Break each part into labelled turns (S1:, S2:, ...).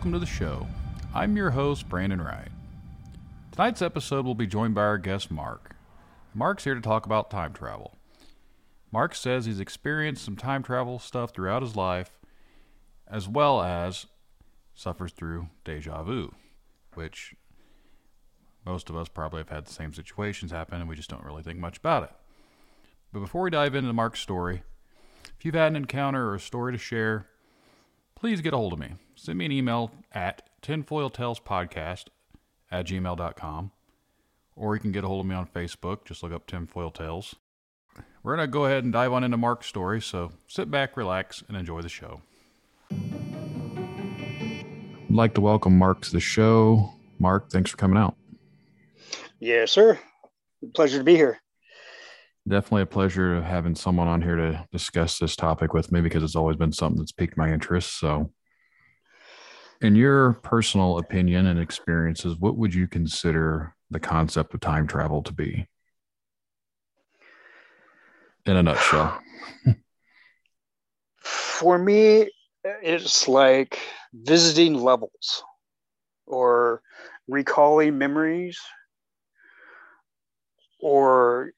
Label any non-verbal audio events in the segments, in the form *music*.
S1: Welcome to the show. I'm your host, Brandon Wright. Tonight's episode will be joined by our guest, Mark. Mark's here to talk about time travel. Mark says he's experienced some time travel stuff throughout his life, as well as suffers through deja vu, which most of us probably have had the same situations happen and we just don't really think much about it. But before we dive into Mark's story, if you've had an encounter or a story to share, please get a hold of me. Send me an email at tinfoiltalespodcast at gmail.com. Or you can get a hold of me on Facebook. Just look up Tinfoil Tales. We're going to go ahead and dive on into Mark's story, so sit back, relax, and enjoy the show. I'd like to welcome Mark to the show. Mark, thanks for coming out.
S2: Yes, sir. Pleasure to be here.
S1: Definitely a pleasure having someone on here to discuss this topic with me because it's always been something that's piqued my interest. So, in your personal opinion and experiences, what would you consider the concept of time travel to be? In a nutshell. *sighs*
S2: For me, it's like visiting levels or recalling memories or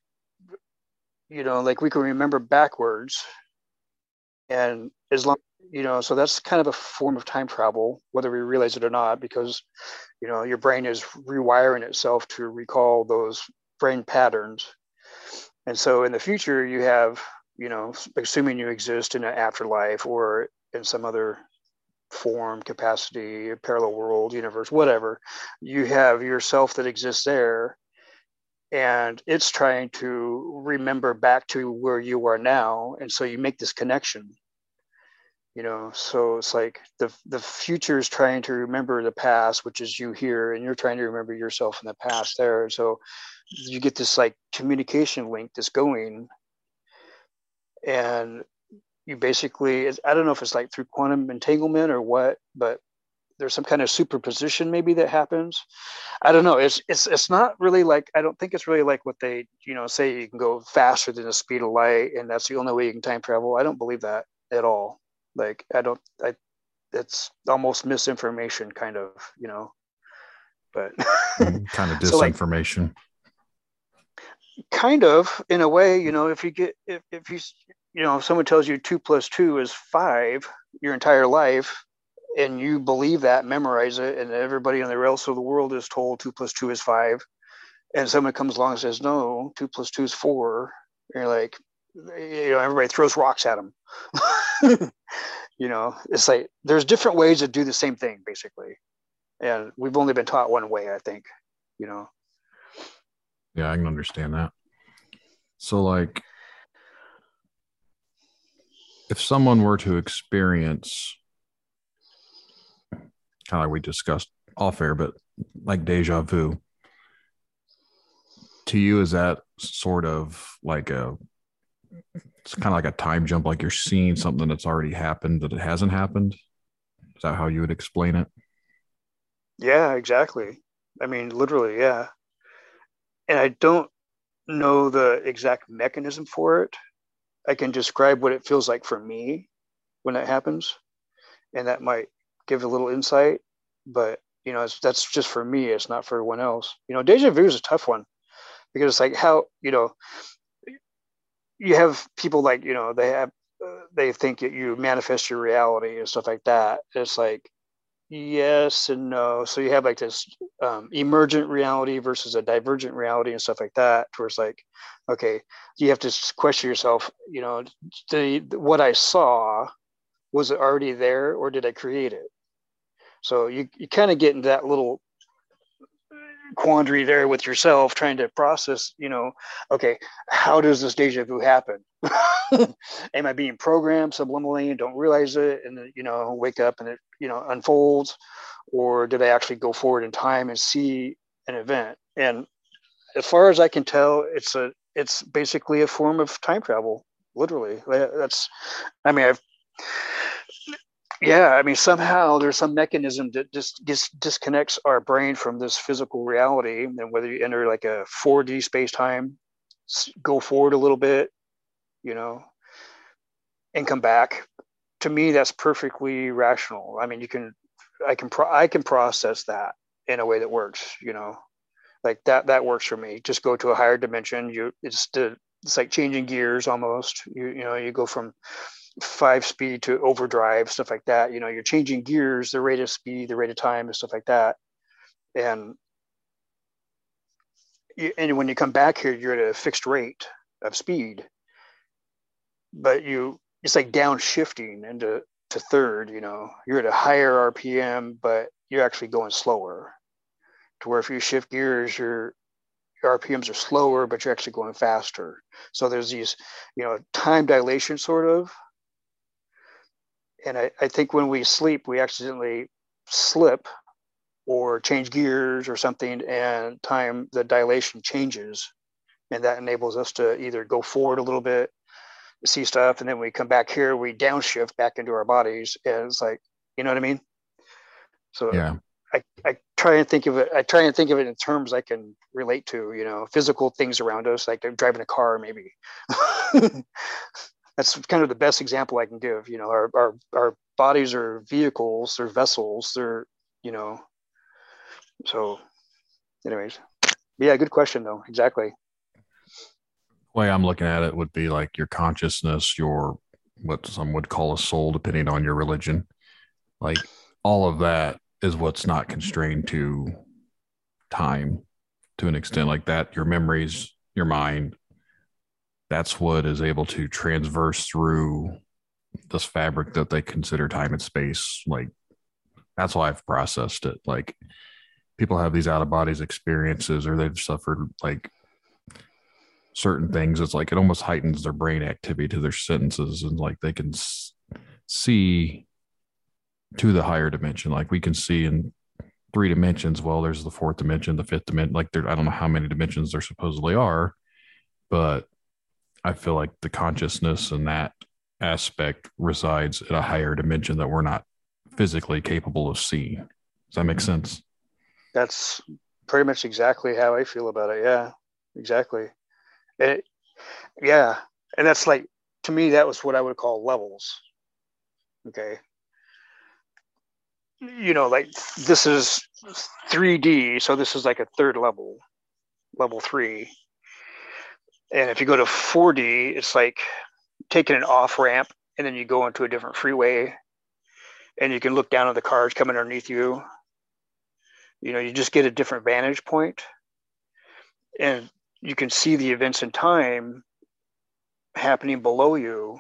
S2: you know like we can remember backwards. And as long you know so that's kind of a form of time travel whether we realize it or not because you know your brain is rewiring itself to recall those brain patterns. And so in the future you have you know assuming you exist in an afterlife or in some other form capacity parallel world universe whatever you have yourself that exists there and it's trying to remember back to where you are now and so you make this connection. You know so it's like the the future is trying to remember the past which is you here and you're trying to remember yourself in the past there. So you get this like communication link that's going and you basically i don't know if it's like through quantum entanglement or what but there's some kind of superposition maybe that happens. I don't know. It's it's it's not really like i don't think it's really like what they you know say you can go faster than the speed of light and that's the only way you can time travel. I don't believe that at all. Like i don't i it's almost misinformation kind of you know but *laughs*
S1: kind of disinformation so like,
S2: kind of in a way you know if you get if, if you you know if someone tells you two plus two is five your entire life and you believe that, memorize it, and everybody on the rest of the world is told two plus two is five, and someone comes along and says, no, two plus two is four, and you're like, you know, everybody throws rocks at them. *laughs* *laughs* you know, it's like there's different ways to do the same thing, basically, and we've only been taught one way, I think. You know.
S1: Yeah, I can understand that. So, like, if someone were to experience kind of like we discussed off air, but like deja vu. To you, is that sort of like a it's kind of like a time jump, like you're seeing something that's already happened that it hasn't happened? Is that how you would explain it?
S2: Yeah, exactly. I mean, literally, yeah. And I don't know the exact mechanism for it. I can describe what it feels like for me when that happens. And that might give a little insight, but you know, that's just for me. It's not for everyone else. You know, deja vu is a tough one because it's like how you know you have people like you know they have uh, they think that you manifest your reality and stuff like that. It's like yes and no. So you have like this um, emergent reality versus a divergent reality and stuff like that. Where it's like, okay, you have to question yourself. You know, the what I saw was it already there or did I create it? So you, you kind of get into that little quandary there with yourself trying to process, you know, okay, how does this deja vu happen? *laughs* Am I being programmed subliminally and don't realize it and you know, wake up and it, you know, unfolds? Or did I actually go forward in time and see an event? And as far as I can tell, it's a it's basically a form of time travel, literally. That's I mean I've yeah i mean somehow there's some mechanism that just dis- disconnects our brain from this physical reality and whether you enter like a 4d space time go forward a little bit you know and come back to me that's perfectly rational. I mean you can i can pro- i can process that in a way that works you know? Like that that works for me. Just go to a higher dimension you it's the it's like changing gears almost. You you know you go from five speed to overdrive stuff like that. You know you're changing gears the rate of speed the rate of time and stuff like that. And you, and when you come back here you're at a fixed rate of speed. But you it's like downshifting into to third you know. You're at a higher rpm but you're actually going slower. To where if you shift gears your your rpms are slower but you're actually going faster. So there's these you know time dilation sort of and I, I think when we sleep we accidentally slip or change gears or something and time the dilation changes. And that enables us to either go forward a little bit see stuff and then we come back here we downshift back into our bodies and it's like you know what i mean? So
S1: Yeah.
S2: I, I try and think of it i try and think of it in terms i can relate to you know physical things around us like driving a car maybe *laughs* that's kind of the best example i can give you know our, our our bodies are vehicles they're vessels they're you know so anyways yeah good question though exactly
S1: way I'm looking at it would be like your consciousness, your what some would call a soul, depending on your religion. Like all of that is what's not constrained to time to an extent like that. Your memories, your mind, that's what is able to transverse through this fabric that they consider time and space. Like that's why I've processed it. Like people have these out of bodies experiences or they've suffered like certain things it's like it almost heightens their brain activity to their sentences and like they can s- see to the higher dimension like we can see in three dimensions well there's the fourth dimension the fifth dimension like there i don't know how many dimensions there supposedly are but i feel like the consciousness and that aspect resides at a higher dimension that we're not physically capable of seeing. Does that make mm-hmm. sense?
S2: That's pretty much exactly how i feel about it. Yeah exactly. It, yeah and that's like to me that was what i would call levels. Okay. You know like this is 3d so this is like a third level level three and if you go to 4d it's like taking an off ramp and then you go into a different freeway and you can look down at the cars coming underneath you you know you just get a different vantage point and you can see the events in time happening below you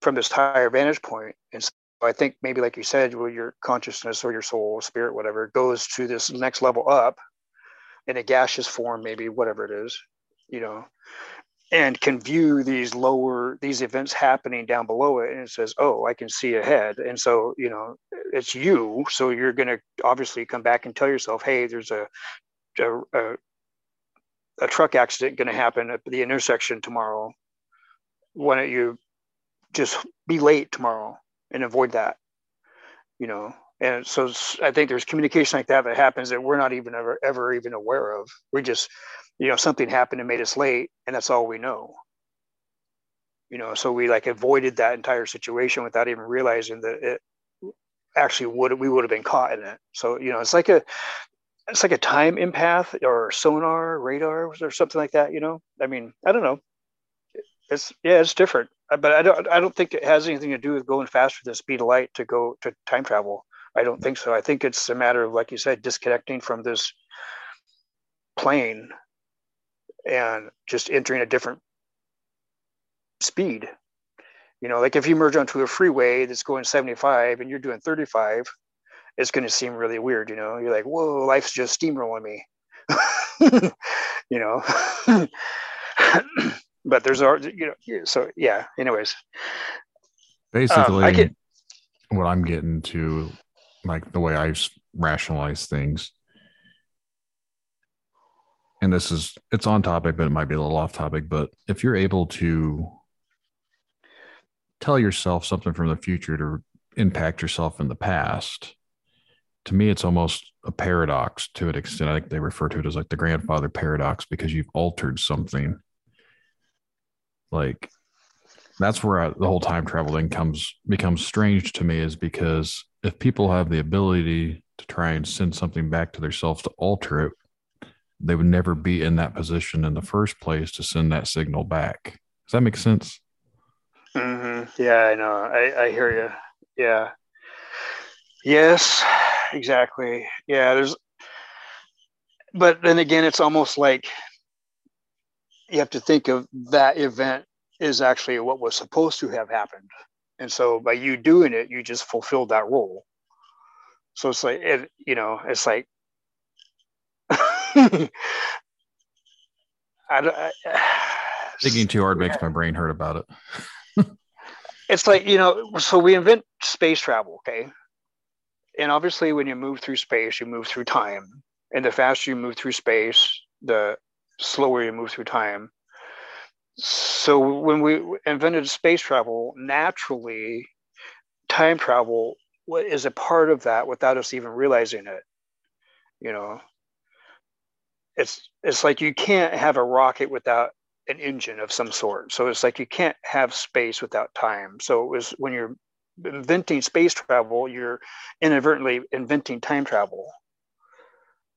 S2: from this higher vantage point. and so i think maybe like you said well, your consciousness or your soul spirit whatever goes to this next level up in a gaseous form maybe whatever it is you know and can view these lower these events happening down below it and it says oh i can see ahead. And so you know it's you. So you're going to obviously come back and tell yourself hey there's a a, a, a truck accident going to happen at the intersection tomorrow. Why don't you just be late tomorrow and avoid that? You know and so i think there's communication like that that happens that we're not even ever ever even aware of. We just you know something happened and made us late and that's all we know. You know so we like avoided that entire situation without even realizing that it actually would we would have been caught in it. So you know it's like a it's like a time empath or sonar radar or something like that you know? I mean i don't know. It's yeah it's different. But i don't i don't think it has anything to do with going faster than the speed of light to go to time travel i don't think so. I think it's a matter of like you said disconnecting from this plane and just entering a different speed. You know like if you merge onto a freeway that's going 75 and you're doing 35 it's going to seem really weird you know? You're like whoa life's just steamrolling me. *laughs* You know? *laughs* But there's our you know so yeah anyways.
S1: Basically um,
S2: I get-
S1: what i'm getting to like the way i rationalize things. And this is it's on topic but it might be a little off topic but if you're able to tell yourself something from the future to impact yourself in the past to me it's almost a paradox to an extent. I think they refer to it as like the grandfather paradox because you've altered something. Like that's where I, the whole time travel thing comes becomes strange to me is because if people have the ability to try and send something back to themselves to alter it, they would never be in that position in the first place to send that signal back. Does that make sense?
S2: Mm-hmm. Yeah, I know. I, I hear you. Yeah. Yes, exactly. Yeah, there's, but then again, it's almost like you have to think of that event is actually what was supposed to have happened. And so by you doing it, you just fulfilled that role. So it's like, it, you know, it's like, *laughs* I, don't.
S1: I, *sighs* thinking too hard makes my brain hurt about it. *laughs*
S2: it's like, you know, so we invent space travel, okay? And obviously, when you move through space, you move through time. And the faster you move through space, the slower you move through time so when we invented space travel, naturally, time travel is a part of that without us even realizing it. You know, it's it's like you can't have a rocket without an engine of some sort. So it's like you can't have space without time. So it was when you're inventing space travel, you're inadvertently inventing time travel.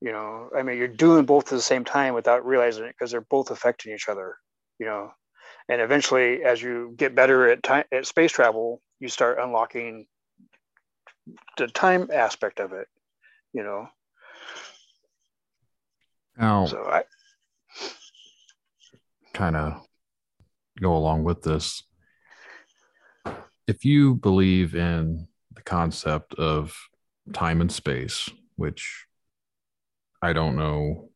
S2: You know, I mean, you're doing both at the same time without realizing it because they're both affecting each other you know and eventually as you get better at time at space travel you start unlocking the time aspect of it you know?
S1: Now so i kind of go along with this. If you believe in the concept of time and space which i don't know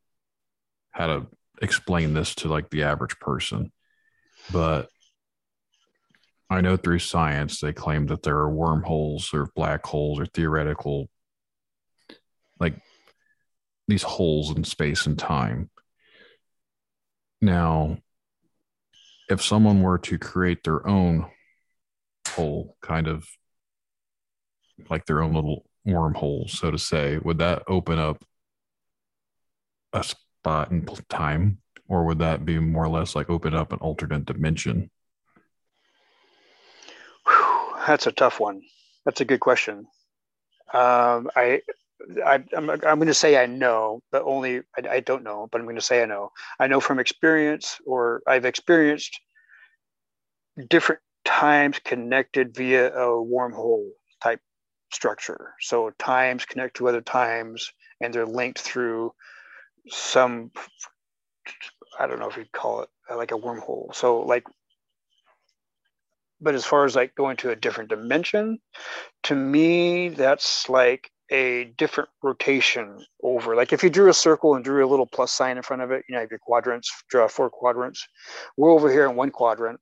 S1: how to explain this to like the average person, but I know through science they claim that there are wormholes or black holes or theoretical, like these holes in space and time. Now, if someone were to create their own hole, kind of like their own little wormhole, so to say, would that open up a spot in time, or would that be more or less like open up an alternate dimension?
S2: Whew, that's a tough one. That's a good question. Um, I, I, am going to say I know, but only I, I don't know. But I'm going to say I know. I know from experience, or I've experienced different times connected via a wormhole type structure. So times connect to other times, and they're linked through some I don't know if you'd call it like a wormhole. So like but as far as like going to a different dimension, to me that's like a different rotation over. Like if you drew a circle and drew a little plus sign in front of it, you know, your quadrants, draw four quadrants. We're over here in one quadrant.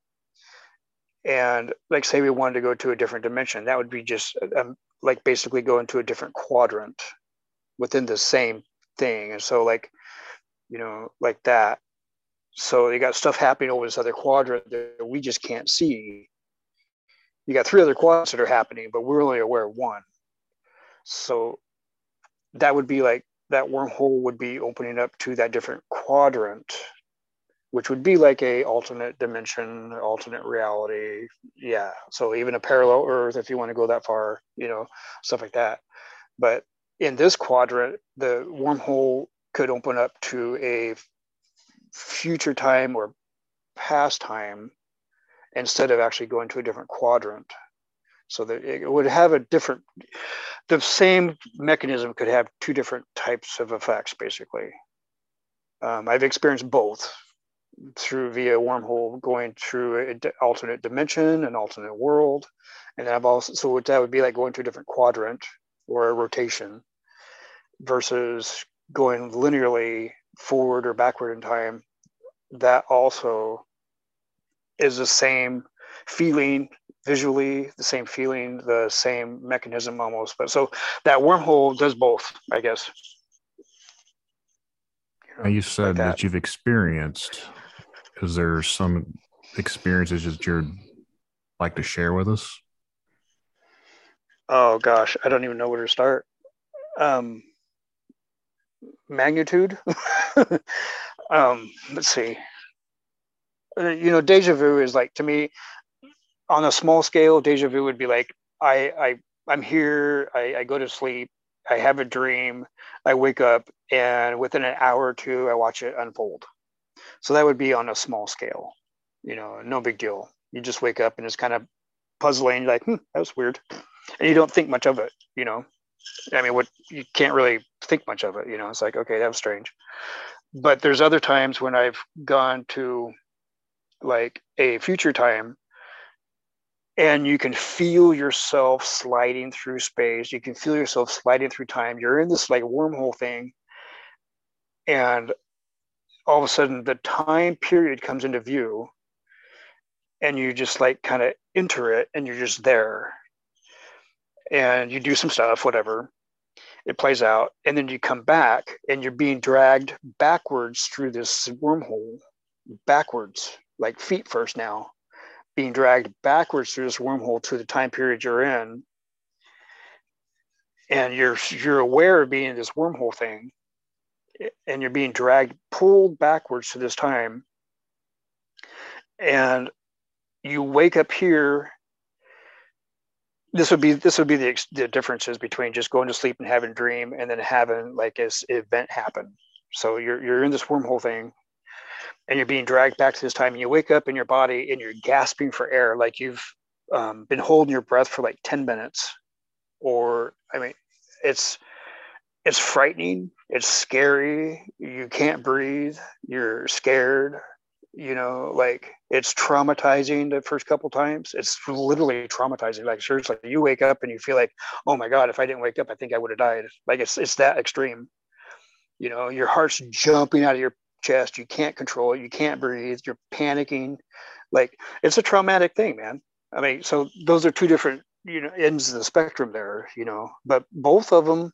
S2: And like say we wanted to go to a different dimension, that would be just um, like basically go into a different quadrant within the same thing. And so like you know, like that. So you got stuff happening over this other quadrant that we just can't see. You got three other quadrants that are happening, but we're only aware of one. So that would be like that wormhole would be opening up to that different quadrant, which would be like a alternate dimension, alternate reality. Yeah. So even a parallel Earth, if you want to go that far, you know, stuff like that. But in this quadrant, the wormhole could open up to a future time or past time instead of actually going to a different quadrant. So that it would have a different the same mechanism could have two different types of effects basically. Um, i've experienced both through via wormhole going through an alternate dimension an alternate world. And i've also so that would be like going to a different quadrant or a rotation versus going linearly forward or backward in time, that also is the same feeling visually, the same feeling, the same mechanism almost. But so that wormhole does both, I guess.
S1: Now you said like that. that. you've experienced. Is there some experiences that you'd like to share with us?
S2: Oh gosh, I don't even know where to start. Um, magnitude. *laughs* um, let's see. Uh, you know, deja vu is like to me. on a small scale, deja vu would be like I I I'm here, I, I go to sleep, I have a dream, I wake up, and within an hour or two, I watch it unfold. So that would be on a small scale, you know, no big deal. You just wake up and it's kind of puzzling, You're like, hmm, that was weird. And you don't think much of it, you know. I mean, what you can't really think much of it, you know. It's like, okay, that was strange. But there's other times when I've gone to like a future time and you can feel yourself sliding through space you can feel yourself sliding through time you're in this like wormhole thing and all of a sudden the time period comes into view and you just like kind of enter it and you're just there and you do some stuff whatever it plays out and then you come back and you're being dragged backwards through this wormhole backwards like feet first now being dragged backwards through this wormhole to the time period you're in. And you're you're aware of being in this wormhole thing and you're being dragged pulled backwards to this time. And you wake up here this would be this would be the, the differences between just going to sleep and having a dream and then having like this event happen. So you're you're in this wormhole thing and you're being dragged back to this time and you wake up in your body and you're gasping for air like you've um, been holding your breath for like 10 minutes. Or i mean it's it's frightening. It's scary. You can't breathe. You're scared you know like it's traumatizing the first couple times. It's literally traumatizing. Like seriously you wake up and you feel like oh my god if i didn't wake up i think i would have died. Like it's it's that extreme. You know your heart's jumping out of your chest. You can't control it. You can't breathe. You're panicking. Like it's a traumatic thing man. I mean so those are two different you know ends of the spectrum there you know. But both of them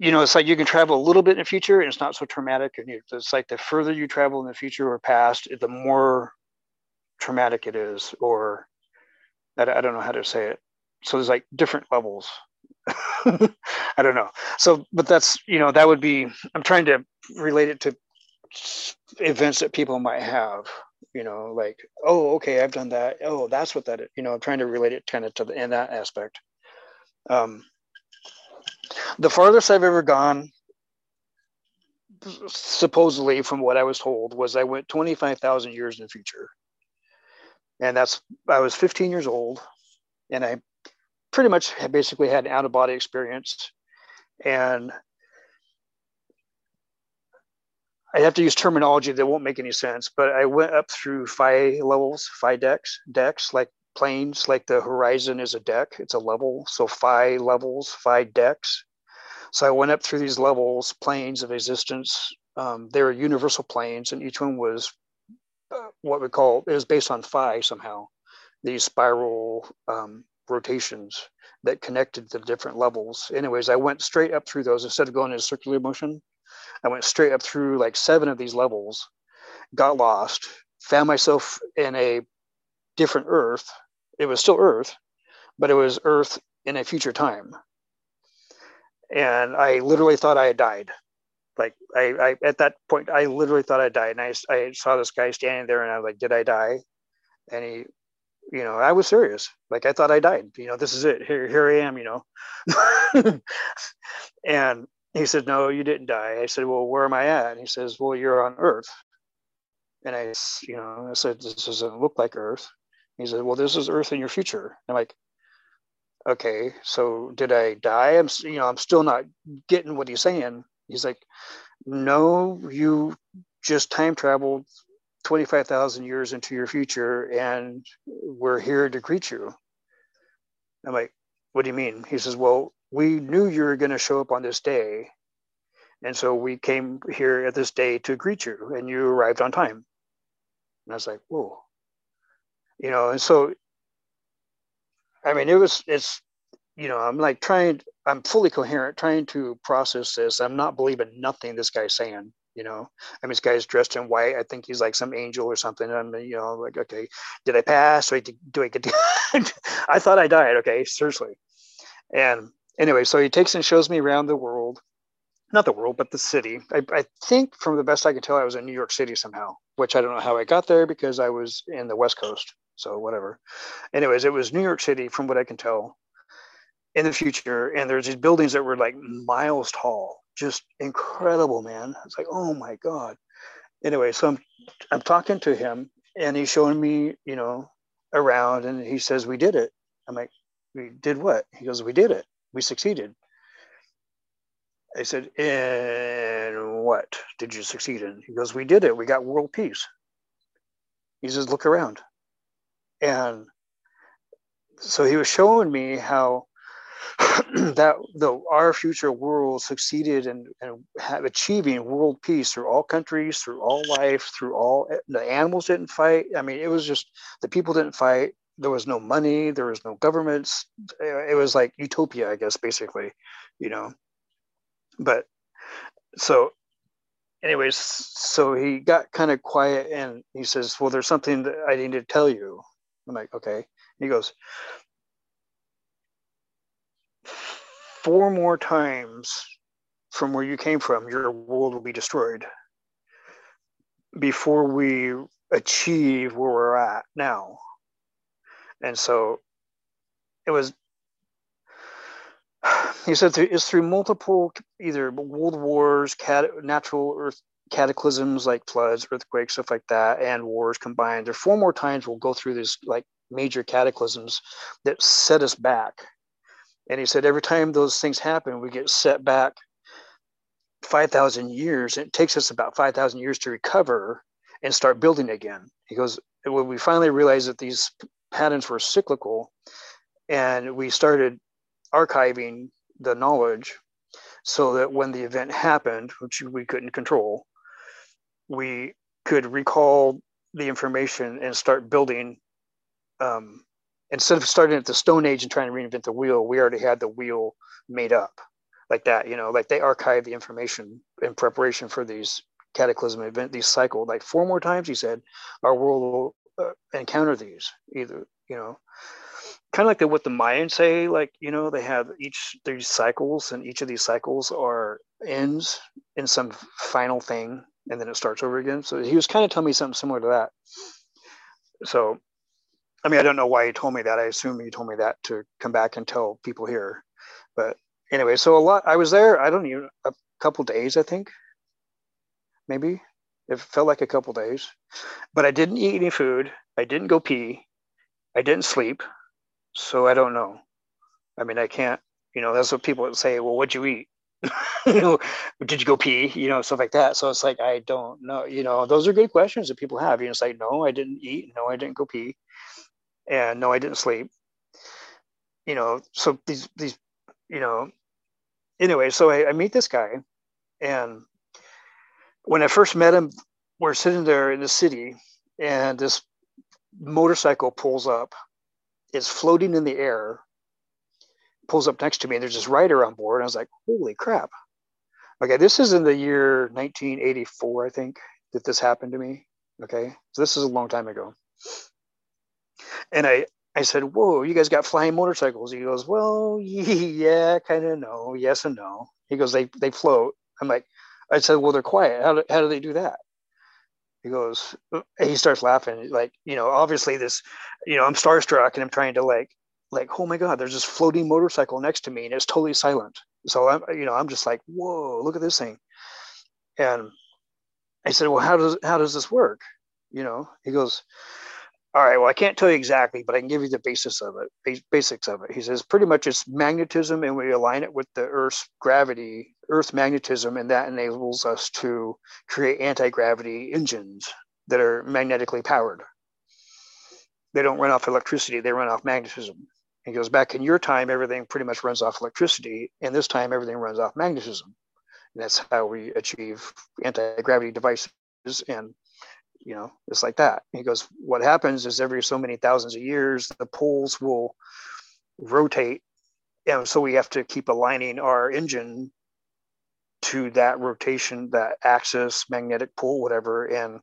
S2: you know it's like you can travel a little bit in the future and it's not so traumatic and it's like the further you travel in the future or past the more traumatic it is or I don't know how to say it so there's like different levels *laughs* I don't know. So, but that's you know that would be. I'm trying to relate it to events that people might have. You know, like oh, okay, I've done that. Oh, that's what that is. You know, I'm trying to relate it kind of to the, in that aspect. Um, the farthest I've ever gone, supposedly from what I was told, was I went 25,000 years in the future. And that's, I was 15 years old and I pretty much basically had an out of body experience. And I have to use terminology that won't make any sense, but I went up through phi levels, phi decks, decks like planes, like the horizon is a deck, it's a level. So five levels, five decks. So I went up through these levels, planes of existence. Um, they were universal planes, and each one was uh, what we call it was based on phi somehow. These spiral um, rotations that connected the different levels. Anyways, I went straight up through those instead of going in a circular motion. I went straight up through like seven of these levels, got lost, found myself in a different Earth. It was still Earth, but it was Earth in a future time. And I literally thought I had died. Like I, I at that point, I literally thought I died. And I, I saw this guy standing there, and I was like, "Did I die?" And he you know, I was serious. Like I thought I died. You know, this is it. Here, here I am. You know, *laughs* and he said, "No, you didn't die." I said, "Well, where am I at?" And he says, "Well, you're on Earth." And I, you know, I said, "This doesn't look like Earth." He said, "Well, this is Earth in your future." I'm like, "Okay, so did I die?" I'm, you know, I'm still not getting what he's saying. He's like, "No, you just time traveled 25,000 years into your future and we're here to greet you. I'm like, what do you mean? He says, well, we knew you were going to show up on this day. And so we came here at this day to greet you and you arrived on time. And I was like, whoa. You know, and so, I mean, it was, it's, you know, I'm like trying, I'm fully coherent, trying to process this. I'm not believing nothing this guy's saying you know? I mean this guy's dressed in white. I think he's like some angel or something. I'm you know like okay did i pass? I, do I get to *laughs* i thought i died. Okay seriously. And anyway so he takes and shows me around the world. Not the world, but the city. I, I, think from the best I could tell, I was in New York City somehow, which I don't know how I got there because I was in the West Coast. So whatever. Anyways, it was New York City from what I can tell in the future. And there's these buildings that were like miles tall, just incredible, man. It's like, oh my God. Anyway, so I'm, I'm talking to him and he's showing me, you know, around and he says, we did it. I'm like, we did what? He goes, we did it. We succeeded. I said, and what did you succeed in? He goes, we did it. We got world peace. He says, look around. And so he was showing me how *clears throat* that the our future world succeeded in, have, achieving world peace through all countries, through all life, through all the animals didn't fight. I mean, it was just the people didn't fight. There was no money. There was no governments. It was like utopia, I guess, basically, you know but so anyways so he got kind of quiet and he says well there's something that i need to tell you i'm like okay. He goes four more times from where you came from your world will be destroyed. Before we achieve where we're at now. And so it was *sighs* he said it's through multiple either world wars, cat, natural earth cataclysms like floods, earthquakes, stuff like that, and wars combined. There are four more times we'll go through these like major cataclysms that set us back. And he said every time those things happen, we get set back 5,000 years. It takes us about 5,000 years to recover and start building again. He goes, when we finally realized that these patterns were cyclical and we started archiving the knowledge so that when the event happened, which we couldn't control, we could recall the information and start building. Um, instead of starting at the Stone Age and trying to reinvent the wheel, we already had the wheel made up like that. You know, like they archive the information in preparation for these cataclysm event, these cycle. Like four more times, he said, our world will uh, encounter these either. You know, kind of like the, what the Mayans say, like, you know, they have each these cycles and each of these cycles are ends in some final thing and then it starts over again. So he was kind of telling me something similar to that. So, I mean, I don't know why he told me that. I assume he told me that to come back and tell people here. But anyway, so a lot, I was there, I don't know, a couple days, I think, maybe. It felt like a couple days, but I didn't eat any food. I didn't go pee. I didn't sleep. So I don't know. I mean, I can't, you know, that's what people say. Well, what'd you eat? *laughs* did you go pee? You know, stuff like that. So it's like, I don't know. You know, those are good questions that people have. You know, it's like, no, I didn't eat. No, I didn't go pee. And no, I didn't sleep. You know, so these, these, you know, anyway, so I, I meet this guy. And when I first met him, we're sitting there in the city and this motorcycle pulls up is floating in the air, pulls up next to me, and there's this writer on board. And I was like, holy crap. Okay, this is in the year 1984, I think, that this happened to me. Okay, so this is a long time ago. And I, I said, whoa, you guys got flying motorcycles. He goes, well, *laughs* yeah, kind of no, yes and no. He goes, they, they float. I'm like, I said, well, they're quiet. How do, how do they do that? he goes he starts laughing like you know obviously this you know i'm starstruck and i'm trying to like like oh my god there's this floating motorcycle next to me and it's totally silent so i'm you know i'm just like whoa look at this thing and i said well how does how does this work you know he goes all right, well, I can't tell you exactly, but I can give you the basis of it, basics of it. He says pretty much it's magnetism, and we align it with the Earth's gravity, Earth magnetism, and that enables us to create anti gravity engines that are magnetically powered. They don't run off electricity, they run off magnetism. He goes, back in your time, everything pretty much runs off electricity, and this time, everything runs off magnetism. And that's how we achieve anti gravity devices and you know, it's like that. He goes, what happens is every so many thousands of years, the poles will rotate. And so we have to keep aligning our engine to that rotation, that axis, magnetic pole, whatever. And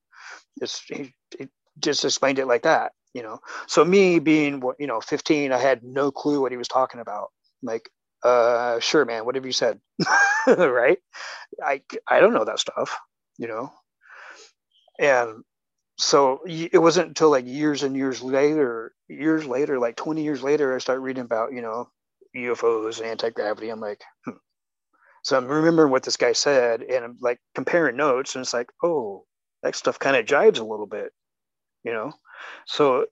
S2: it's, he, he just explained it like that, you know. So me being, what, you know, 15, I had no clue what he was talking about. Like, uh, sure, man, what have you said? *laughs* right? I, I don't know that stuff, you know? And so it wasn't until like years and years later, years later, like 20 years later, I start reading about, you know, UFOs and anti-gravity. I'm like, hmm. so I'm remembering what this guy said and I'm like comparing notes and it's like, oh, that stuff kind of jives a little bit, you know? So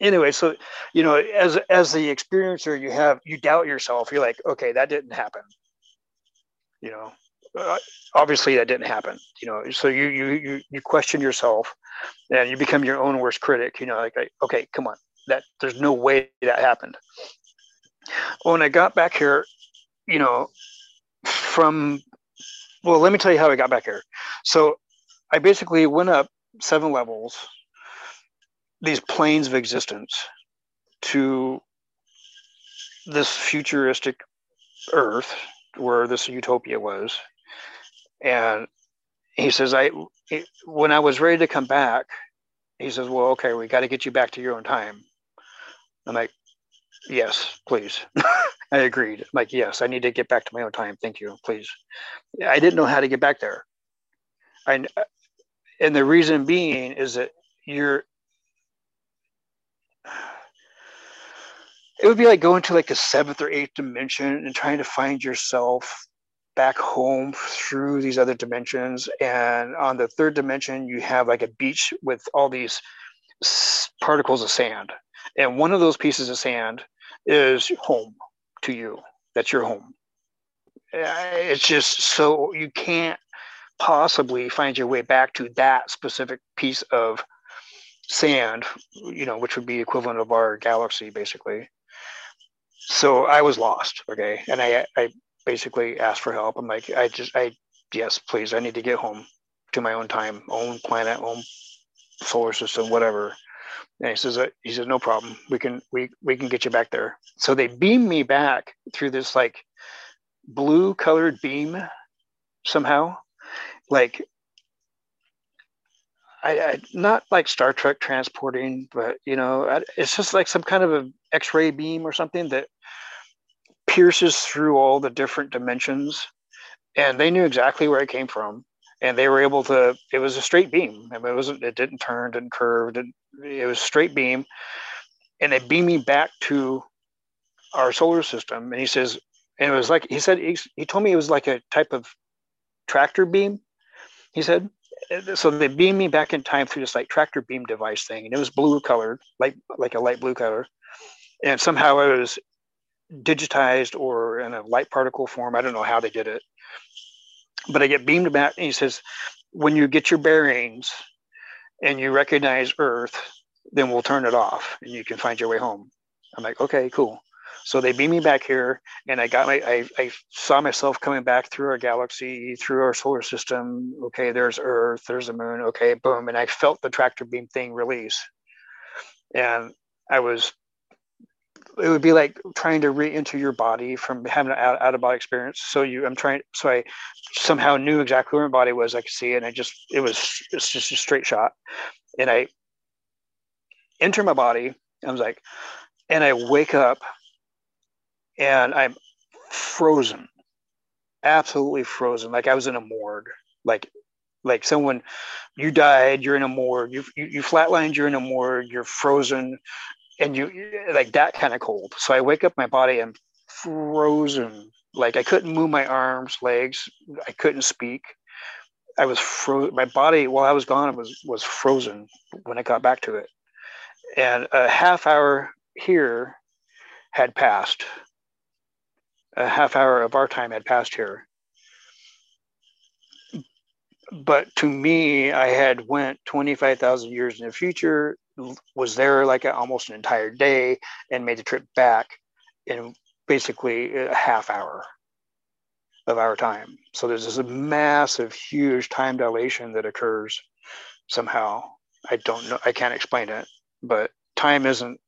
S2: anyway, so, you know, as, as the experiencer, you have, you doubt yourself. You're like, okay, that didn't happen. You know, uh, obviously that didn't happen you know so you you you you question yourself and you become your own worst critic you know like, like okay come on that there's no way that happened when i got back here you know from well let me tell you how i got back here so i basically went up seven levels these planes of existence to this futuristic earth where this utopia was and he says, I, when I was ready to come back, he says, well, okay, we got to get you back to your own time. I'm like, yes, please. *laughs* I agreed. I'm like, yes, I need to get back to my own time. Thank you, please. I didn't know how to get back there. and and the reason being is that you're, it would be like going to like a seventh or eighth dimension and trying to find yourself back home through these other dimensions. And on the third dimension, you have like a beach with all these particles of sand. And one of those pieces of sand is home to you. That's your home. Eh, it's just so you can't possibly find your way back to that specific piece of sand, you know, which would be equivalent of our galaxy, basically. So I was lost. Okay. And I, I basically asked for help. I'm like, I just, I, yes, please, I need to get home to my own time, own planet, own solar system, whatever. And he says, uh, he says, no problem. We can, we, we can get you back there. So they beam me back through this like blue colored beam somehow. Like, I, I, not like Star Trek transporting, but you know, it's just like some kind of a X-ray beam or something that pierces through all the different dimensions and they knew exactly where it came from and they were able to it was a straight beam. I mean, it wasn't it didn't turn didn't curve didn't, it was straight beam and they beamed me back to our solar system and he says and it was like he said he, he told me it was like a type of tractor beam he said so they beamed me back in time through this like tractor beam device thing and it was blue colored like like a light blue color and somehow it was digitized or in a light particle form. I don't know how they did it, but I get beamed back. And he says, when you get your bearings and you recognize Earth, then we'll turn it off and you can find your way home. I'm like, okay, cool. So they beam me back here, and I got my, I, I saw myself coming back through our galaxy, through our solar system. Okay, there's Earth, there's the moon. Okay, boom, and I felt the tractor beam thing release, and I was it would be like trying to re-enter your body from having an out, out of body experience. So you, I'm trying, so I somehow knew exactly where my body was. I could see it. And I just, it was, it's just a straight shot. And I enter my body. I was like, and I wake up and I'm frozen, absolutely frozen. Like I was in a morgue, like, like someone, you died, you're in a morgue, you, you, you flatlined, you're in a morgue, you're frozen, and you like that kind of cold. So I wake up, my body, I'm frozen. Like I couldn't move my arms, legs. I couldn't speak. I was frozen. My body, while I was gone, was was frozen when I got back to it. And a half hour here had passed. A half hour of our time had passed here. But to me, I had went 25,000 years in the future was there like a, almost an entire day and made the trip back in basically a half hour of our time. So there's this massive, huge time dilation that occurs somehow. I don't know. I can't explain it, but time isn't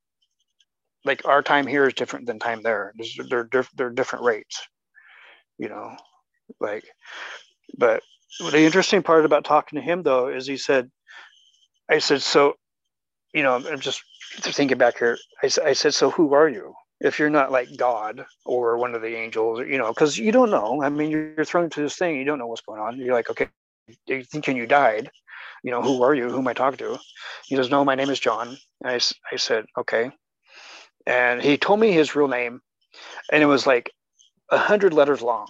S2: like our time here is different than time there. They're, they're, they're different rates, you know, like, but the interesting part about talking to him though is he said, I said, so you know, I'm just thinking back here. I, I said, so who are you? if you're not like God or one of the angels, you know, because you don't know. I mean, you're thrown into this thing, you don't know what's going on. You're like, okay, you thinking you died. You know, who are you? Who am I talking to? He says, no, my name is John. And I, I said, okay. And he told me his real name, and it was like a hundred letters long.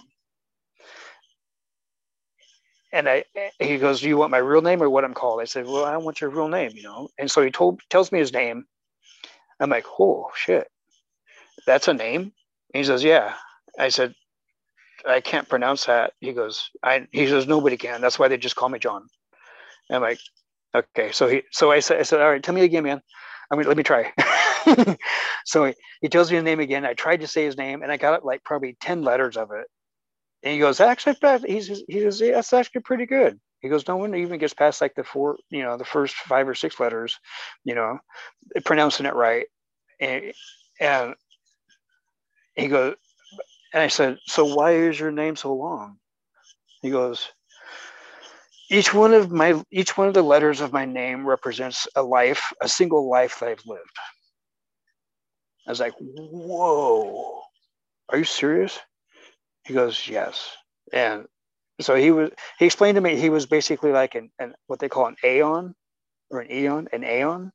S2: And I, he goes, "Do you want my real name or what I'm called?" I said, "Well, I want your real name, you know." And so he told tells me his name. I'm like, "Oh shit, that's a name?" And he says, "Yeah." I said, "I can't pronounce that." He goes, "I." He says, "Nobody can. That's why they just call me John." I'm like, "Okay." So he, so I said, "I said, all right, tell me again, man. I mean, let me try." *laughs* *laughs* so he, he tells me his name again. I tried to say his name, and I got like probably ten letters of it. And he goes, actually, he goes, yeah, that's actually pretty good. He goes, no one even gets past like the four, you know, the first five or six letters, you know, pronouncing it right. And, and he goes, and I said, so why is your name so long? He goes, each one of my each one of the letters of my name represents a life, a single life that I've lived. I was like, whoa, are you serious? He goes, yes. And so he was, he explained to me he was basically like an, an what they call an aeon or an eon, an aeon.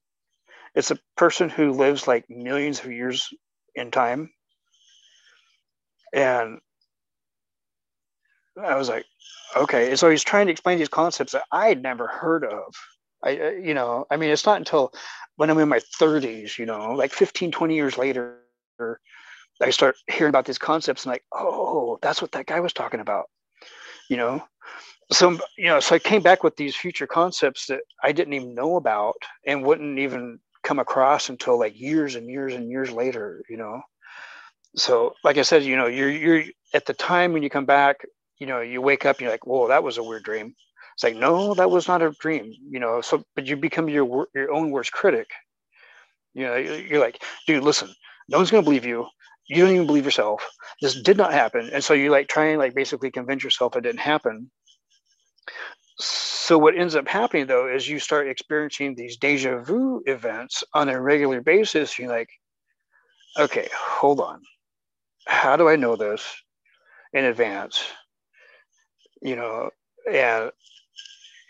S2: It's a person who lives like millions of years in time. And I was like, okay. And so he's trying to explain these concepts that I had never heard of. I, you know, I mean, it's not until when I'm in my 30s, you know, like 15, 20 years later, I start hearing about these concepts and like, oh, that's what that guy was talking about, you know. So you know, so I came back with these future concepts that I didn't even know about and wouldn't even come across until like years and years and years later, you know. So, like I said, you know, you're you're at the time when you come back, you know, you wake up, you're like, whoa, that was a weird dream. It's like, no, that was not a dream, you know. So, but you become your your own worst critic. You know, you're like, dude, listen, no one's gonna believe you you don't even believe yourself. This did not happen. And so you like try and like basically convince yourself it didn't happen. So what ends up happening though is you start experiencing these deja vu events on a regular basis. You're like, okay, hold on. How do I know this in advance? You know, and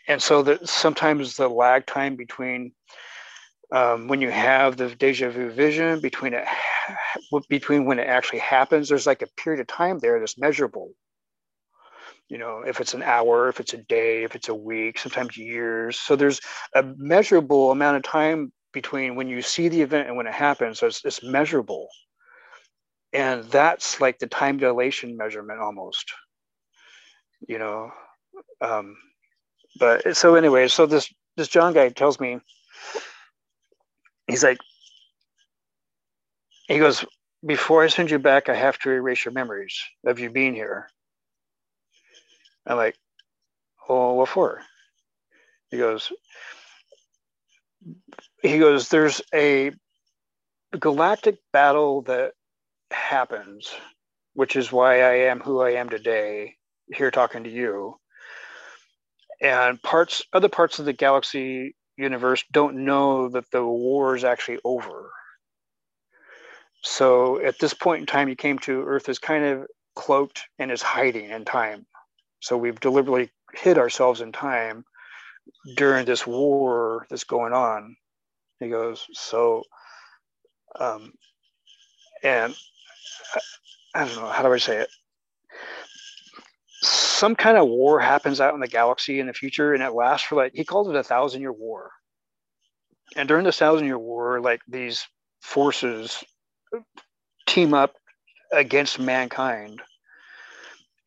S2: and so that sometimes the lag time between um, when you have the deja vu vision between it *laughs* between when it actually happens there's like a period of time there that's measurable. You know if it's an hour if it's a day if it's a week sometimes years. So there's a measurable amount of time between when you see the event and when it happens so it's, it's measurable. And that's like the time dilation measurement almost. You know um, but so anyway so this this john guy tells me he's like, he goes, before I send you back, I have to erase your memories of you being here. I'm like, oh, what for? He goes, he goes, there's a galactic battle that happens, which is why I am who I am today, here talking to you. And parts, other parts of the galaxy universe don't know that the war is actually over. So at this point in time, you came to Earth is kind of cloaked and is hiding in time. So we've deliberately hid ourselves in time during this war that's going on. He goes, so, um, and I, I don't know, how do I say it? Some kind of war happens out in the galaxy in the future and it lasts for like he called it a thousand year war. And during this thousand year war like these forces team up against mankind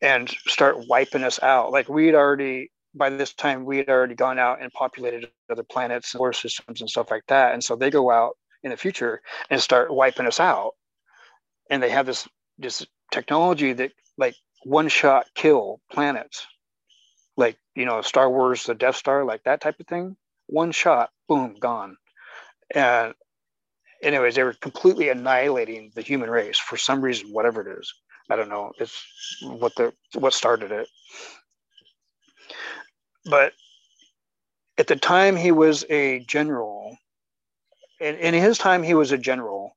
S2: and start wiping us out. Like we'd already by this time we had already gone out and populated other planets and solar systems and stuff like that. And so they go out in the future and start wiping us out. And they have this this technology that like one shot kill planets, like you know Star Wars, the Death Star, like that type of thing. One shot, boom, gone. And anyways, they were completely annihilating the human race for some reason, whatever it is. I don't know. It's what the what started it. But at the time he was a general, and in his time he was a general,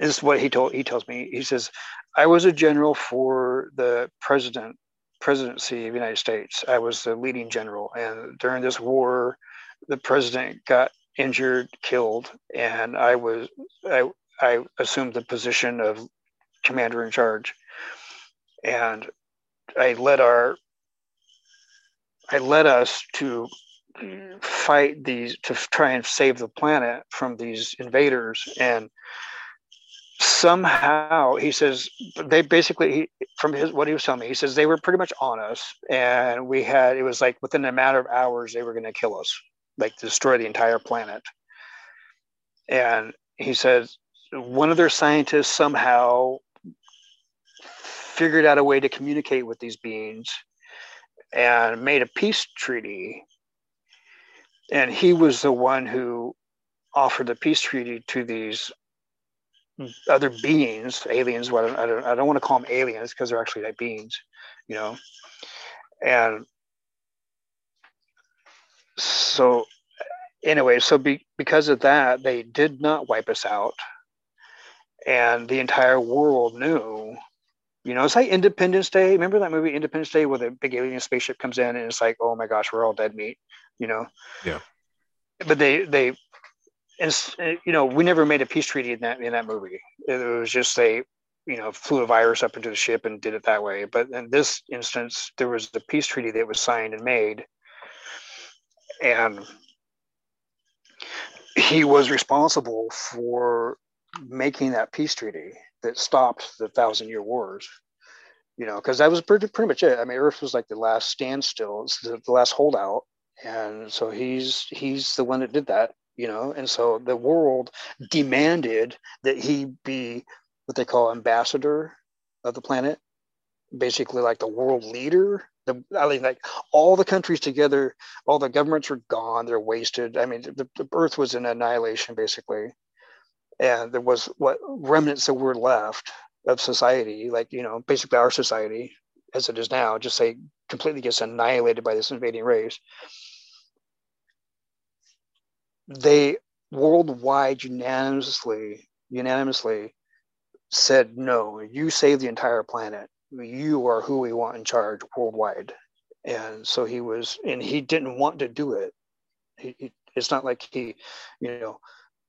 S2: this is what he told he tells me. He says, I was a general for the president presidency of the United States. I was the leading general, and during this war, the president got injured, killed, and I was I I assumed the position of commander in charge, and I led our I led us to fight these to try and save the planet from these invaders and somehow he says they basically he, from his what he was telling me he says they were pretty much on us and we had it was like within a matter of hours they were going to kill us like destroy the entire planet. And he says one of their scientists somehow figured out a way to communicate with these beings and made a peace treaty. And he was the one who offered the peace treaty to these other beings, aliens. Well, I don't, I don't want to call them aliens because they're actually like beings, you know. And so, anyway, so be, because of that, they did not wipe us out, and the entire world knew. You know, it's like Independence Day. Remember that movie Independence Day, where the big alien spaceship comes in and it's like, oh my gosh, we're all dead meat. You know.
S1: Yeah.
S2: But they they and you know, we never made a peace treaty in that in that movie. It was just they, you know, flew a virus up into the ship and did it that way. But in this instance, there was the peace treaty that was signed and made, and he was responsible for making that peace treaty that stopped the thousand year wars you know because that was pretty, pretty much it i mean earth was like the last standstill it's the, the last holdout and so he's he's the one that did that you know? And so the world demanded that he be what they call ambassador of the planet basically like the world leader. The i mean like all the countries together all the governments are gone they're wasted. I mean the, the earth was in annihilation basically. And there was what remnants that were left of society like you know basically our society as it is now just say completely gets annihilated by this invading race they worldwide unanimously unanimously said no you save the entire planet. You are who we want in charge worldwide. And so he was and he didn't want to do it. He, he, it's not like he you know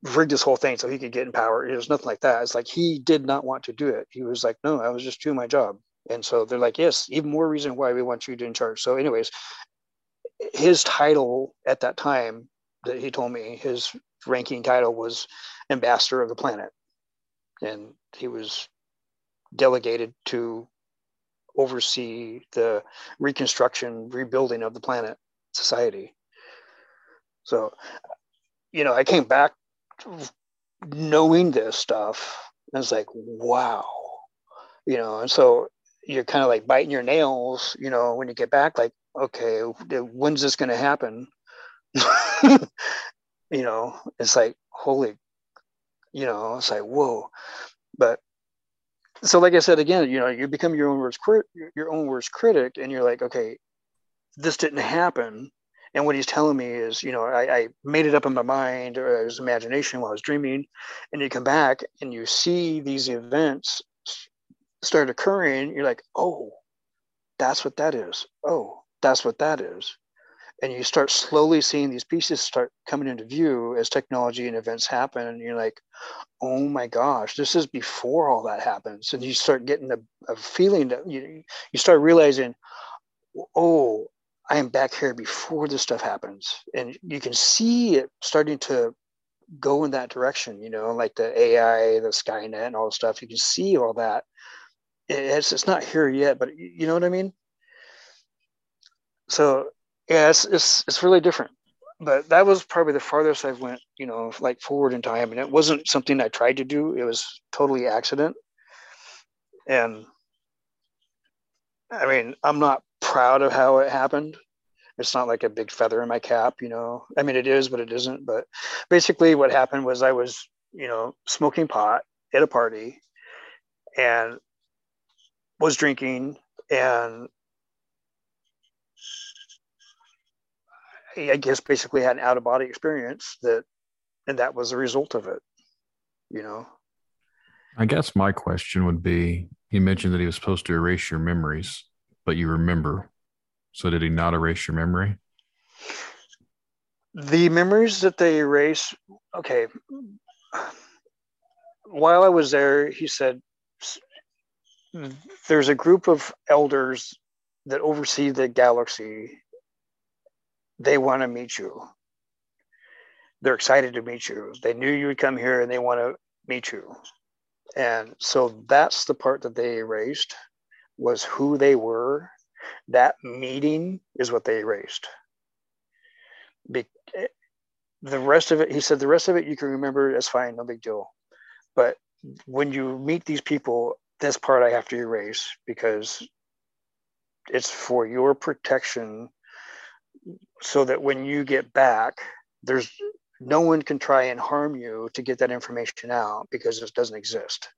S2: rigged this whole thing so he could get in power. It was nothing like that. It's like he did not want to do it. He was like no i was just doing my job. And so they're like yes even more reason why we want you to in charge. So anyways his title at that time that he told me his ranking title was ambassador of the planet. And he was delegated to oversee the reconstruction rebuilding of the planet society. So you know i came back knowing this stuff and it's like wow you know and so you're kind of like biting your nails you know when you get back like okay when's this going to happen *laughs* you know, it's like, holy, you know, it's like, whoa. But so, like I said again, you know, you become your own worst crit, your own worst critic, and you're like, okay, this didn't happen. And what he's telling me is, you know, I, I made it up in my mind or his imagination while I was dreaming. And you come back and you see these events start occurring. You're like, oh, that's what that is. Oh, that's what that is and you start slowly seeing these pieces start coming into view as technology and events happen and you're like oh my gosh this is before all that happens and you start getting a, a feeling that you, you start realizing oh i am back here before this stuff happens. And you can see it starting to go in that direction you know like the ai the skynet and all the stuff. You can see all that. It's, it's not here yet but you know what i mean? So yeah, it's, it's it's really different. But that was probably the farthest I've went, you know, like forward in time, and it wasn't something I tried to do. It was totally accident, and I mean, I'm not proud of how it happened. It's not like a big feather in my cap, you know. I mean, it is, but it isn't. But basically, what happened was I was, you know, smoking pot at a party, and was drinking, and I guess basically had an out of body experience that, and that was the result of it, you know.
S1: I guess my question would be you mentioned that he was supposed to erase your memories, but you remember. So did he not erase your memory?
S2: The memories that they erase, okay. While I was there, he said there's a group of elders that oversee the galaxy. They want to meet you. They're excited to meet you. They knew you would come here and they want to meet you. And so that's the part that they erased was who they were. That meeting is what they erased. Be- the rest of it, he said, the rest of it you can remember as fine, no big deal. But when you meet these people, this part I have to erase because it's for your protection so that when you get back, there's no one can try and harm you to get that information out because it doesn't exist.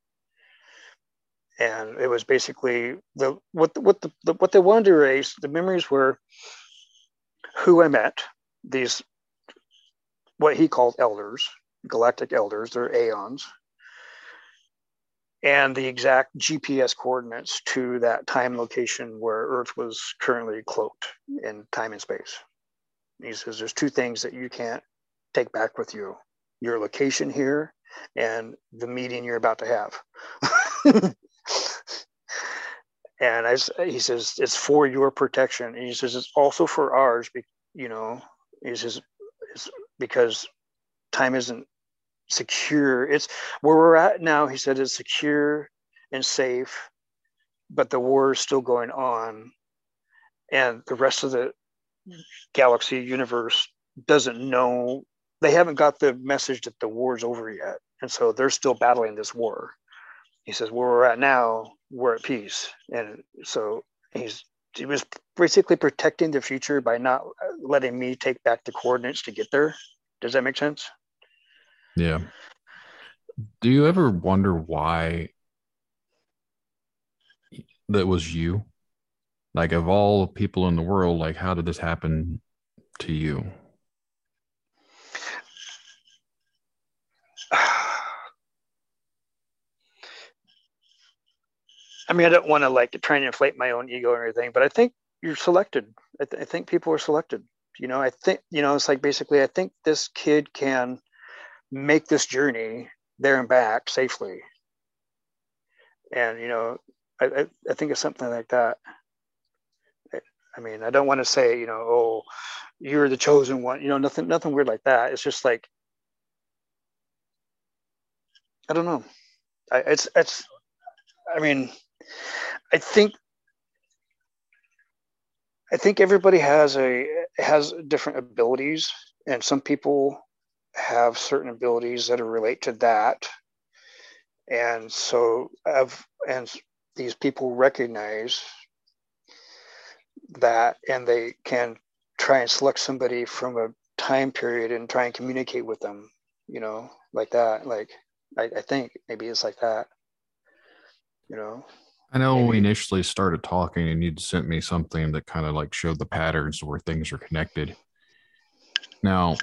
S2: And it was basically the what what the, the what they wanted to erase. The memories were who I met, these what he called elders, galactic elders, they're aeons, and the exact GPS coordinates to that time location where Earth was currently cloaked in time and space. He says there's two things that you can't take back with you your location here and the meeting you're about to have. *laughs* and I, he says it's for your protection. And he says it's also for ours, you know, he says it's because time isn't secure. It's where we're at now. He said it's secure and safe, but the war is still going on, and the rest of the galaxy universe doesn't know. They haven't got the message that the war's over yet, and so they're still battling this war. He says where we're at now, we're at peace, and so he's he was basically protecting the future by not letting me take back the coordinates to get there. Does that make sense?
S1: Yeah. Do you ever wonder why that was you? Like, of all people in the world, like, how did this happen to you? *sighs*
S2: I mean, I don't want to like try and inflate my own ego or anything, but I think you're selected. I, th- I think people are selected. You know, I think, you know, it's like basically, I think this kid can make this journey there and back safely. And, you know, I, I, I think it's something like that. I mean, I don't want to say, you know, oh, you're the chosen one, you know, nothing, nothing weird like that. It's just like, I don't know. I, it's, it's, I mean, I think, I think everybody has a, has different abilities and some people have certain abilities that relate to that. And so, I've, and these people recognize that and they can try and select somebody from a time period and try and communicate with them, you know, like that. Like, I, I think maybe it's like that, you know.
S1: I know maybe. we initially started talking and you'd sent me something that kind of like showed the patterns where things are connected. Now,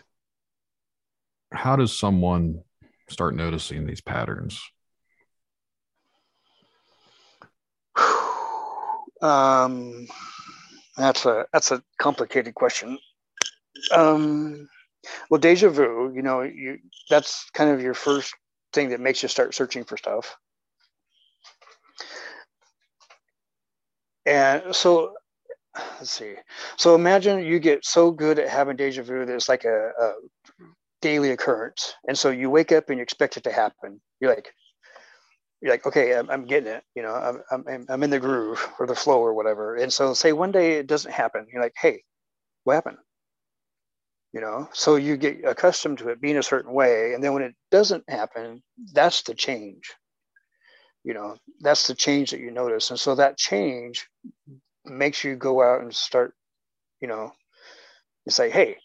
S1: how does someone start noticing these patterns? *sighs*
S2: Um, that's a that's a complicated question. Um, well, deja vu, you know, you that's kind of your first thing that makes you start searching for stuff. And so, let's see. So imagine you get so good at having deja vu that it's like a, a daily occurrence. And so you wake up and you expect it to happen. You're like, you're like, okay, I'm, I'm getting it. You know, I'm, I'm, I'm in the groove or the flow or whatever. And so say one day it doesn't happen. You're like, hey, what happened? You know, so you get accustomed to it being a certain way. And then when it doesn't happen, that's the change. You know, that's the change that you notice. And so that change makes you go out and start, you know, and say, hey,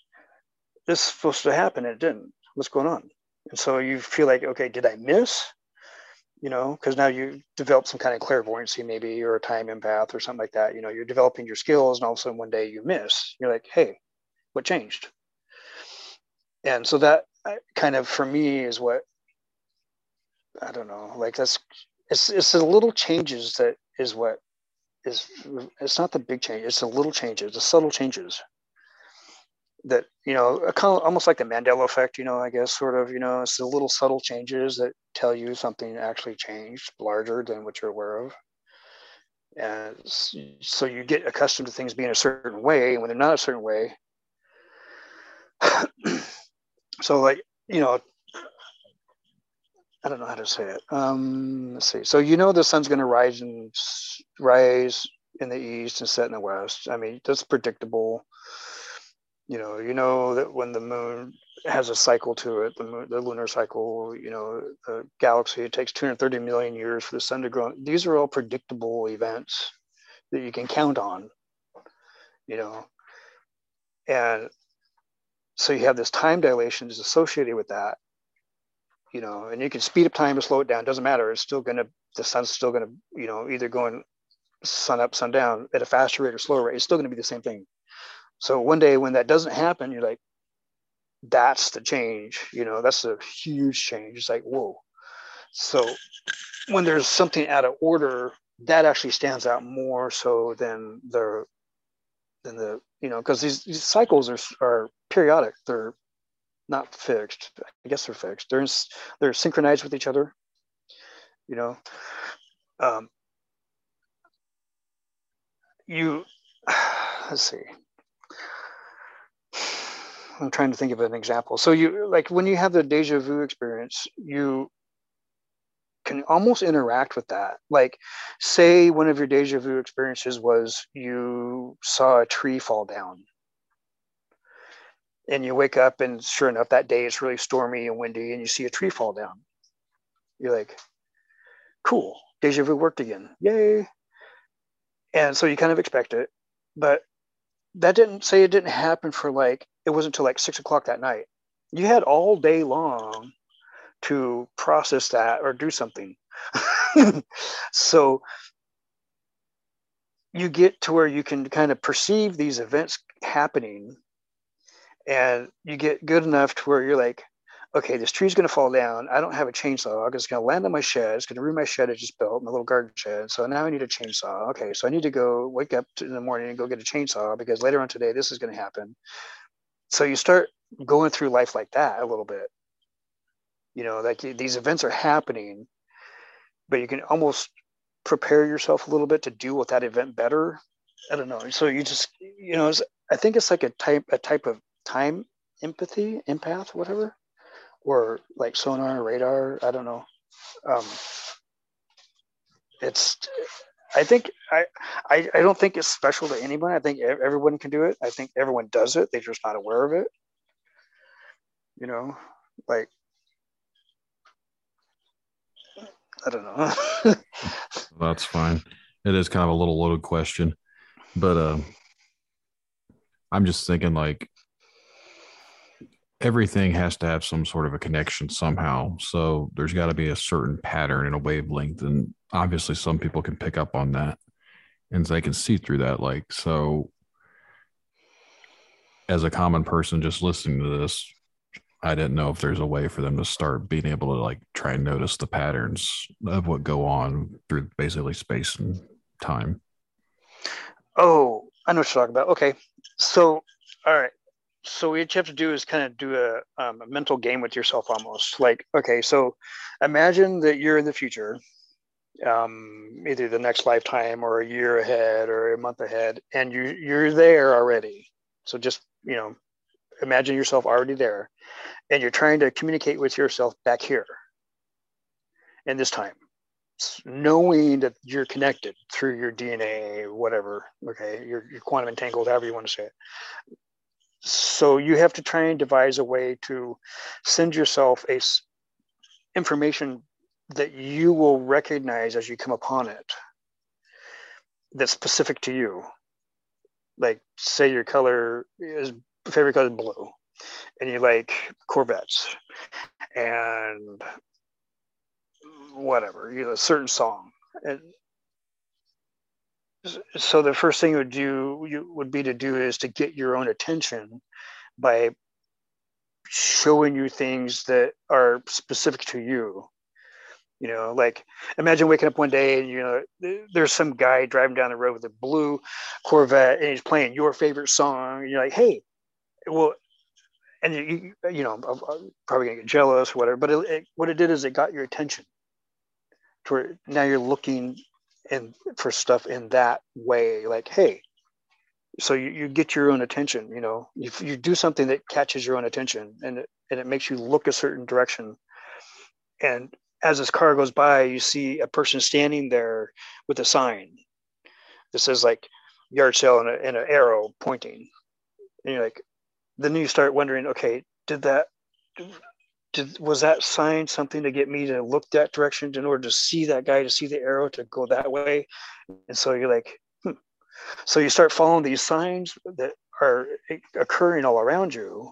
S2: this is supposed to happen it didn't. What's going on? And so you feel like, okay, did I miss? You know, because now you develop some kind of clairvoyancy, maybe, or a time empath or something like that. You know, you're developing your skills, and all of a sudden one day you miss. You're like, hey, what changed? And so that uh, kind of for me is what I don't know. Like that's it's it's the little changes that is what is it's not the big change. It's the little changes, the subtle changes that you know almost like the Mandela effect. You know, I guess sort of. You know, it's the little subtle changes that tell you something actually changed larger than what you're aware of. And so you get accustomed to things being a certain way, and when they're not a certain way, *clears throat* so like you know I don't know how to say it. Um, let's see. So you know the sun's going to rise and rise in the east and set in the west. I mean that's predictable. You know, you know that when the moon has a cycle to it, the moon, the lunar cycle. You know, the galaxy. It takes 230 million years for the sun to grow. These are all predictable events that you can count on. You know, and so you have this time dilation is associated with that you know, and you can speed up time or slow it down. Doesn't matter. It's still going to, the sun's still going to, you know, either going sun up, sun down at a faster rate or slower rate. It's still going to be the same thing. So one day when that doesn't happen, you're like, that's the change. You know, that's a huge change. It's like, whoa. So when there's something out of order, that actually stands out more so than the than the you know because these, these cycles are are periodic. They're not fixed. I guess they're fixed. They're in, they're synchronized with each other. You know, um, you *sighs* let's see. I'm trying to think of an example. So you like when you have the deja vu experience, you can almost interact with that. Like, say one of your deja vu experiences was you saw a tree fall down and you wake up and sure enough that day it's really stormy and windy and you see a tree fall down you're like cool deja vu worked again yay and so you kind of expect it but that didn't say it didn't happen for like it wasn't until like six o'clock that night you had all day long to process that or do something *laughs* so you get to where you can kind of perceive these events happening and you get good enough to where you're like, okay, this tree's going to fall down. I don't have a chainsaw. It's going to land on my shed. It's going to ruin my shed I just built, my little garden shed. So now I need a chainsaw. Okay, so I need to go wake up in the morning and go get a chainsaw because later on today this is going to happen. So you start going through life like that a little bit. You know, like these events are happening, but you can almost prepare yourself a little bit to deal with that event better. I don't know. So you just, you know, I think it's like a type a type of time empathy, empath, whatever, or like sonar, radar. I don't know. Um, it's. I think I, I I don't think it's special to anyone. I think everyone can do it. I think everyone does it. They're just not aware of it. You know, like I don't know. *laughs*
S1: That's fine. It is kind of a little loaded question, but uh, I'm just thinking like everything has to have some sort of a connection somehow. So there's got to be a certain pattern and a wavelength. And obviously, some people can pick up on that and they can see through that. Like, so as a common person just listening to this, I didn't know if there's a way for them to start being able to like try and notice the patterns of what go on through basically space and time.
S2: Oh, I know what you're talking about. Okay. So, all right so what you have to do is kind of do a, um, a mental game with yourself almost like okay so imagine that you're in the future um, either the next lifetime or a year ahead or a month ahead and you you're there already. So just you know imagine yourself already there and you're trying to communicate with yourself back here in this time knowing that you're connected through your dna whatever okay you're, you're quantum entangled however you want to say it so you have to try and devise a way to send yourself a information that you will recognize as you come upon it that's specific to you. Like say your color is favorite color is blue and you like corvettes and whatever you know a certain song. And so the first thing you would do you would be to do is to get your own attention by showing you things that are specific to you You know, like imagine waking up one day and you know there's some guy driving down the road with a blue Corvette and he's playing your favorite song. And you're like, hey, well, and you you know I'm, probably gonna get jealous or whatever. But it, it, what it did is it got your attention. To where now you're looking and for stuff in that way, like, hey, so you, you get your own attention you know you, you do something that catches your own attention and it, and it makes you look a certain direction. And as this car goes by you see a person standing there with a sign that says like yard sale and, a, and an arrow pointing. And you're like then you start wondering okay did that did, was that sign something to get me to look that direction in order to see that guy to see the arrow to go that way and so you're like hmm. so you start following these signs that are occurring all around you,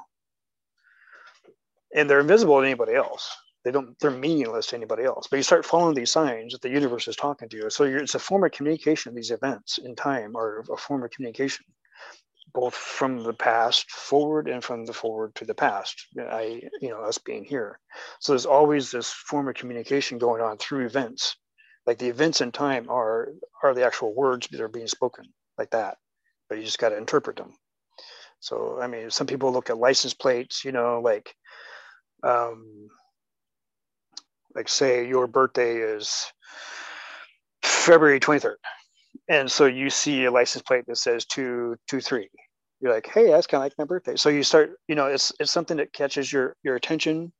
S2: and they're invisible to anybody else. They don't. They're meaningless to anybody else. But you start following these signs that the universe is talking to you. So it's a form of communication. These events in time are a form of communication, both from the past forward and from the forward to the past. I, you know, us being here. So there's always this form of communication going on through events like the events in time are are the actual words that are being spoken like that but you just got to interpret them so i mean some people look at license plates you know like um like say your birthday is february 23rd and so you see a license plate that says 223 you're like hey that's kind of like my birthday so you start you know it's it's something that catches your your attention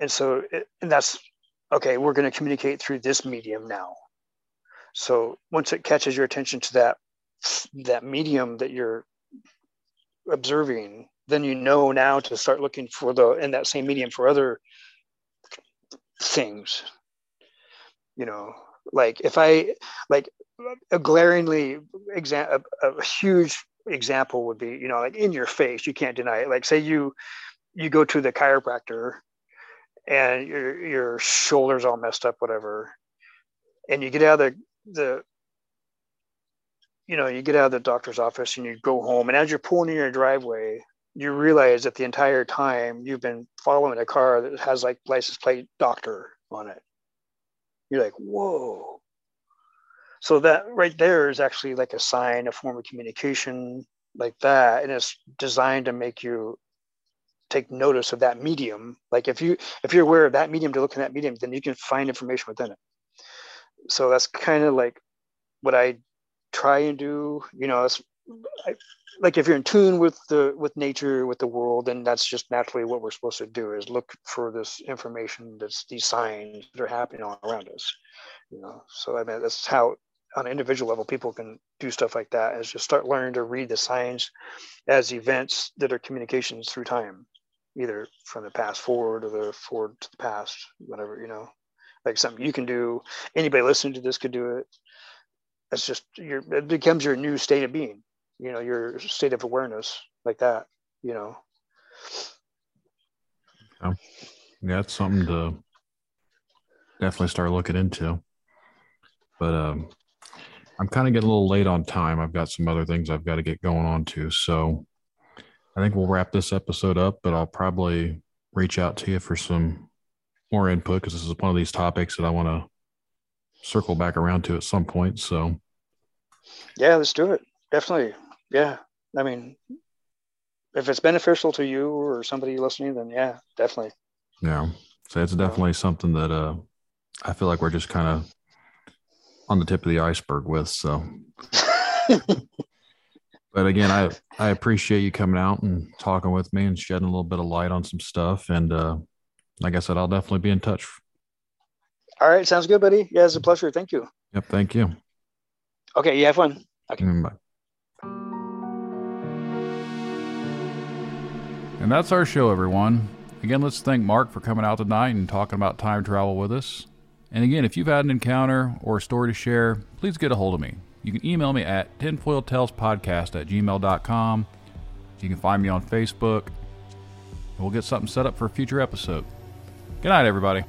S2: and so it, and that's okay, we're going to communicate through this medium now. So once it catches your attention to that that medium that you're observing, then you know now to start looking for the in that same medium for other things. You know, like if I like a glaringly example, a, a huge example would be, you know, like in your face, you can't deny it. Like say you you go to the chiropractor and your your shoulders all messed up, whatever, and you get out of the the you know you get out of the doctor's office and you go home, and as you're pulling in your driveway, you realize that the entire time you've been following a car that has like license plate doctor on it. You're like, whoa. So that right there is actually like a sign, a form of communication like that. And it's designed to make you take notice of that medium like if you if you're aware of that medium to look in that medium then you can find information within it so that's kind of like what i try and do you know it's I, like if you're in tune with the with nature with the world then that's just naturally what we're supposed to do is look for this information that's these signs that are happening all around us you know so i mean that's how on an individual level people can do stuff like that is just start learning to read the signs as events that are communications through time either from the past forward or the forward to the past, whatever, you know, like something you can do. Anybody listening to this could do it. It's just your it becomes your new state of being, you know, your state of awareness like that, you know.
S1: Yeah, yeah it's something to definitely start looking into. But um I'm kind of getting a little late on time. I've got some other things I've got to get going on to. So I think we'll wrap this episode up, but I'll probably reach out to you for some more input because this is one of these topics that I want to circle back around to at some point. So,
S2: yeah, let's do it. Definitely. Yeah. I mean, if it's beneficial to you or somebody listening, then yeah, definitely.
S1: Yeah. So it's definitely something that uh, I feel like we're just kind of on the tip of the iceberg with. So. *laughs* But again, I I appreciate you coming out and talking with me and shedding a little bit of light on some stuff. And uh, like I said, I'll definitely be in touch.
S2: All right, sounds good, buddy. Yeah, it's a pleasure. Thank you.
S1: Yep, thank you.
S2: Okay, you have fun. Okay.
S1: Mm, bye. And that's our show, everyone. Again, let's thank Mark for coming out tonight and talking about time travel with us. And again, if you've had an encounter or a story to share, please get a hold of me. You can email me at tinfoiltalespodcast at gmail.com. You can find me on Facebook. We'll get something set up for a future episode. Good night, everybody.